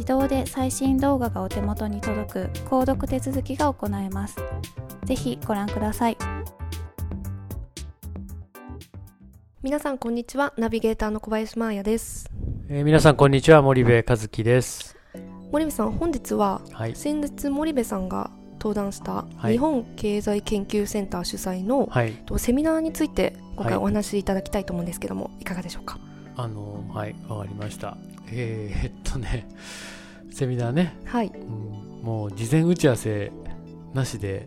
自動で最新動画がお手元に届く購読手続きが行えますぜひご覧ください皆さんこんにちはナビゲーターの小林真彩ですえー皆さんこんにちは森部和樹です。森部さん本日ははい。先日森部さんが登壇したはい日本経済研究センター主催の、はい。とセミナーについて今回はいお話しいただきたいと思うんですけども、い、かがでしょうか？あのはいわかりました。えー、えっとねセミナーね、はい。うん、もう事前打ち合わせなしで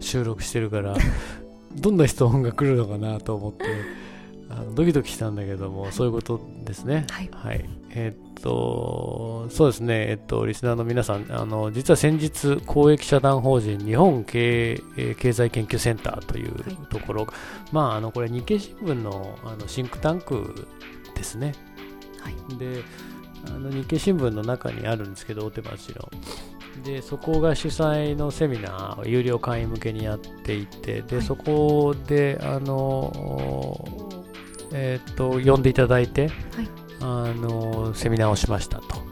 収録してるから どんな質問が来るのかなと思ってあのドキドキしたんだけどもそういうことですね。はい。はい。えっと、そうですね、えっと、リスナーの皆さん、あの、実は先日、公益社団法人日本経えー経済研究センターというはい。ところ、まあ、あの、これ、日経新聞のあのシンクタンクですね。はい。で、あの日経新聞の中にあるんですけど、大手町の。で、そこが主催のセミナーを有料会員向けにやっていて、で、はいそこで、あの、えっと、呼んでいただいて、あのセミナーをしましたと。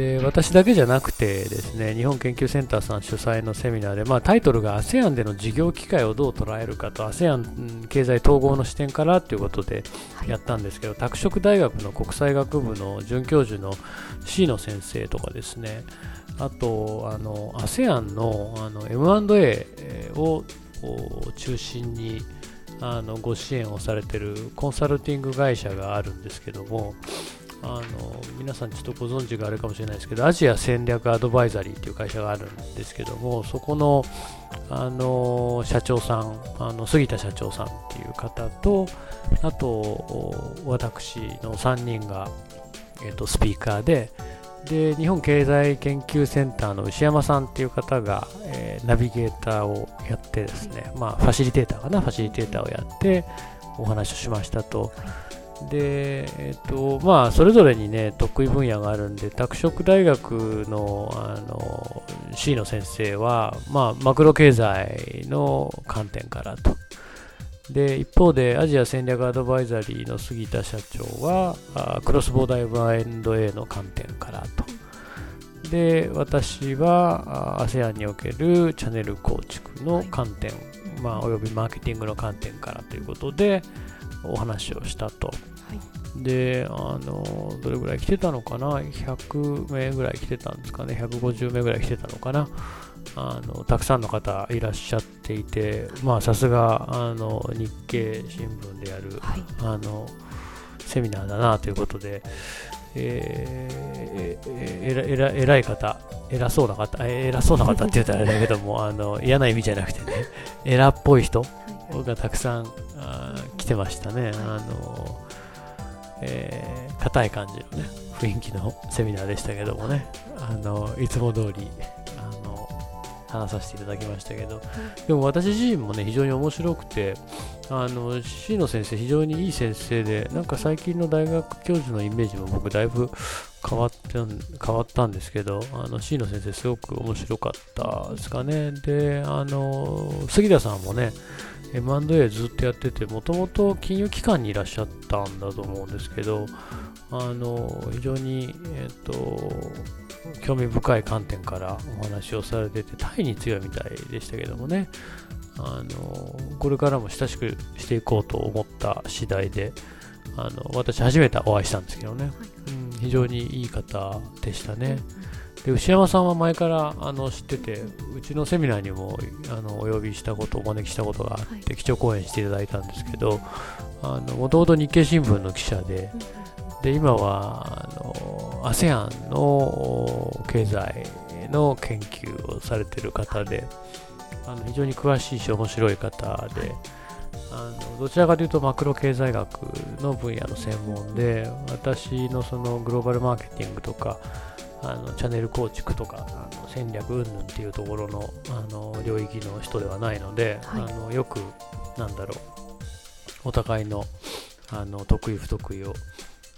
で私だけじゃなくてですね日本研究センターさん主催のセミナーで、まあ、タイトルが ASEAN での事業機会をどう捉えるかと ASEAN うん経済統合の視点からということでやったんですけど、拓殖大学の国際学部の准教授の C の先生とかですねあとあの ASEAN のあの M&A をお中心にあのご支援をされているコンサルティング会社があるんですけどもあの皆さんちょっとご存知があるかもしれないですけどアジア戦略アドバイザリーっていう会社があるんですけどもそこのあの社長さんあの杉田社長さんっていう方とあと私の3人が、えー、とスピーカーでで日本経済研究センターの牛山さんっていう方が、えーナビゲーターをやってですね、まあ、ファシリテーターかなファシリテーターをやってお話をしましたと。で、えっ、と、まあ、それぞれにね、得意分野があるんで、拓殖大学の、あの、C の先生は、まあ、マクロ経済の観点からと。で、一方で、アジア戦略アドバイザリーの杉田社長は、あクロスボーダー M&A の観点からと。で、私は、ASEAN におけるチャンネル構築の観点、まあ、およびマーケティングの観点からということで、お話をしたと。で、あの、どれぐらい来てたのかな ?100 名ぐらい来てたんですかね ?150 名ぐらい来てたのかな？あの、たくさんの方いらっしゃっていて、まあ、さすが、あの、日経新聞でやる、はいあの、セミナーだなということで、えーえー、えら偉い方、偉そうな方、偉そうな方って言ったらあれだけども、あの嫌な意味じゃなくてね、偉っぽい人がたくさんあ来てましたね。あのえー、硬い感じのね、雰囲気のセミナーでしたけどもね、あのいつも通りあの話させていただきましたけど、でも私自身もね、非常に面白くて、あの、椎野先生、非常にいい先生で、なんか最近の大学教授のイメージも僕、だいぶ変わって変わったんですけど、あの、椎野先生、すごく面白かったですかね。で、あの、杉田さんもね、M&A ずっとやってて、もともと金融機関にいらっしゃったんだと思うんですけど、あの、非常に、えっ、と、興味深い観点からお話をされてて、タイに強いみたいでしたけどもね、あのこれからも親しくしていこうと思った次第で、あの私初めてお会いしたんですけどね、はい、うん、非常にいい方でしたね。で牛山さんは前からあの知ってて、うちのセミナーにもあのお呼びしたこと、お招きしたことがあって、はい、基調講演していただいたんですけど、もともと日経新聞の記者で、で今はあの ASEAN の経済の研究をされている方で、あの非常に詳しいし面白い方で、あのどちらかというとマクロ経済学の分野の専門で私のそのグローバルマーケティングとかあのチャンネル構築とかあの戦略云々っていうところのあの領域の人ではないので、はい、あのよくなんだろうお互いのあの得意不得意を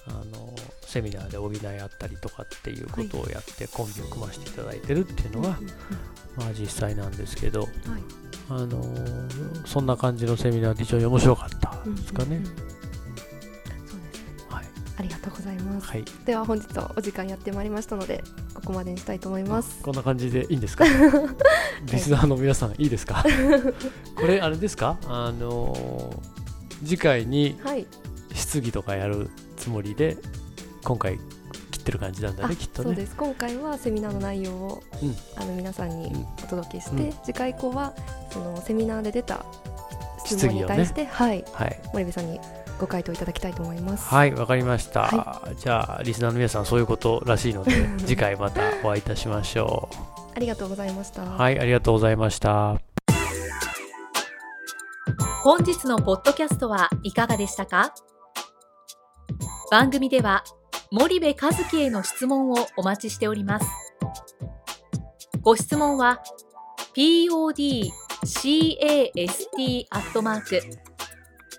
あのセミナーで補い合ったりとかっていうことをやって、コンビを組ませていただいてるっていうのが、まあ、実際なんですけど、あのそんな感じのセミナーで非常に面白かったですかね。ありがとうございます、はい、では本日はお時間やってまいりましたのでここまでにしたいと思います。こんな感じでいいんですか？リスナーの皆さんいいですか？これあれですか？あの次回に質疑とかやるつもりで今回切ってる感じなんだねきっとね。そうです。今回はセミナーの内容を、うん、あの皆さんにお届けして、うん、次回以降はそのセミナーで出た質問に対して、ね、はい、はい、森部さんにご回答いただきたいと思います。はいわかりました、はい、じゃあリスナーの皆さんそういうことらしいので 次回またお会いいたしましょう。ありがとうございました。はいありがとうございました。本日のポッドキャストはいかがでしたか？番組では森部和樹への質問をお待ちしております。ご質問は podcast アットマーク